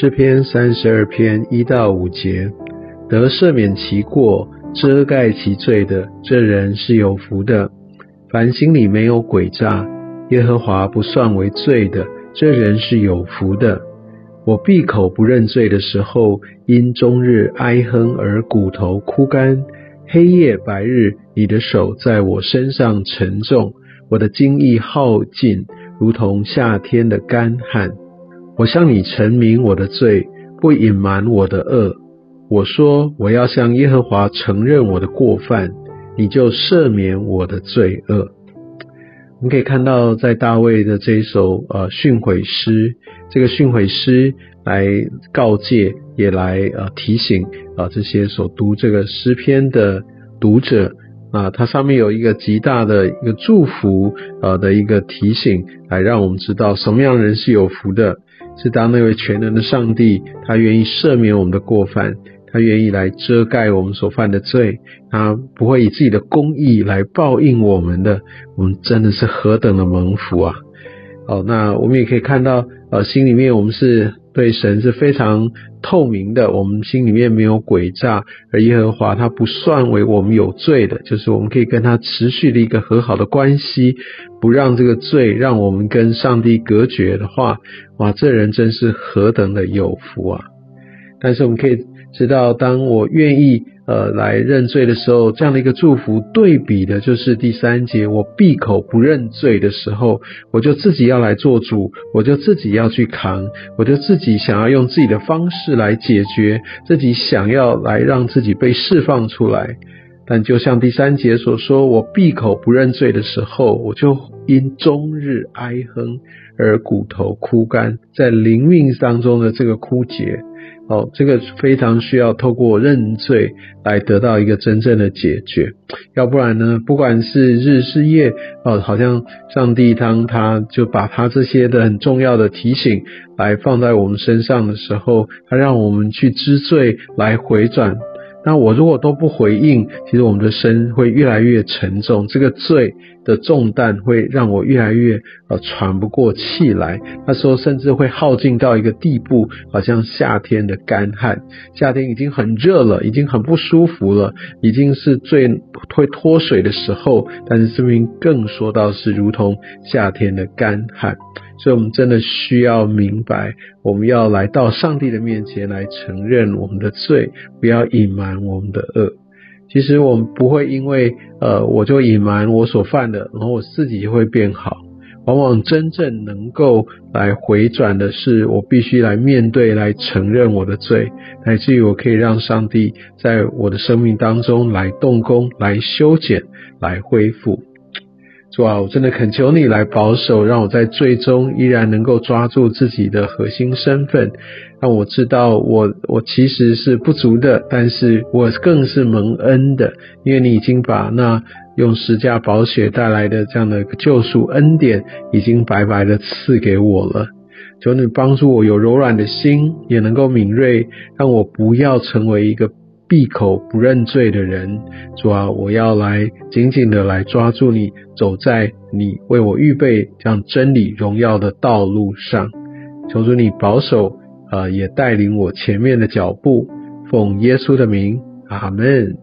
诗篇三十二篇一到五节，得赦免其过、遮盖其罪的，这人是有福的。凡心里没有诡诈，耶和华不算为罪的，这人是有福的。我闭口不认罪的时候，因终日哀哼而骨头枯干，黑夜白日，你的手在我身上沉重，我的精意耗尽，如同夏天的干旱。我向你陈明我的罪，不隐瞒我的恶。我说我要向耶和华承认我的过犯，你就赦免我的罪恶。我们可以看到，在大卫的这一首呃训诲诗，这个训诲诗来告诫，也来呃提醒啊这些所读这个诗篇的读者啊，它上面有一个极大的一个祝福呃的一个提醒，来让我们知道什么样人是有福的。是当那位全能的上帝，他愿意赦免我们的过犯，他愿意来遮盖我们所犯的罪，他不会以自己的公义来报应我们的。我们真的是何等的蒙福啊！好，那我们也可以看到，呃，心里面我们是对神是非常透明的，我们心里面没有诡诈，而耶和华他不算为我们有罪的，就是我们可以跟他持续的一个和好的关系，不让这个罪让我们跟上帝隔绝的话，哇，这人真是何等的有福啊！但是我们可以直到，当我愿意。呃，来认罪的时候，这样的一个祝福对比的就是第三节，我闭口不认罪的时候，我就自己要来做主，我就自己要去扛，我就自己想要用自己的方式来解决，自己想要来让自己被释放出来。但就像第三节所说，我闭口不认罪的时候，我就因终日哀哼而骨头枯干，在灵命当中的这个枯竭。哦，这个非常需要透过认罪来得到一个真正的解决，要不然呢，不管是日是夜，哦，好像上帝当他就把他这些的很重要的提醒来放在我们身上的时候，他让我们去知罪来回转。那我如果都不回应，其实我们的身会越来越沉重，这个罪的重担会让我越来越呃喘不过气来。那时候甚至会耗尽到一个地步，好像夏天的干旱。夏天已经很热了，已经很不舒服了，已经是最会脱水的时候。但是这边更说到是如同夏天的干旱。所以，我们真的需要明白，我们要来到上帝的面前来承认我们的罪，不要隐瞒我们的恶。其实，我们不会因为呃，我就隐瞒我所犯的，然后我自己就会变好。往往真正能够来回转的是，我必须来面对、来承认我的罪，乃至于我可以让上帝在我的生命当中来动工、来修剪、来恢复。主啊，我真的恳求你来保守，让我在最终依然能够抓住自己的核心身份，让我知道我我其实是不足的，但是我更是蒙恩的，因为你已经把那用十架宝血带来的这样的救赎恩典，已经白白的赐给我了。求你帮助我有柔软的心，也能够敏锐，让我不要成为一个。闭口不认罪的人，主啊，我要来紧紧的来抓住你，走在你为我预备这样真理荣耀的道路上。求主你保守，啊，也带领我前面的脚步。奉耶稣的名，阿门。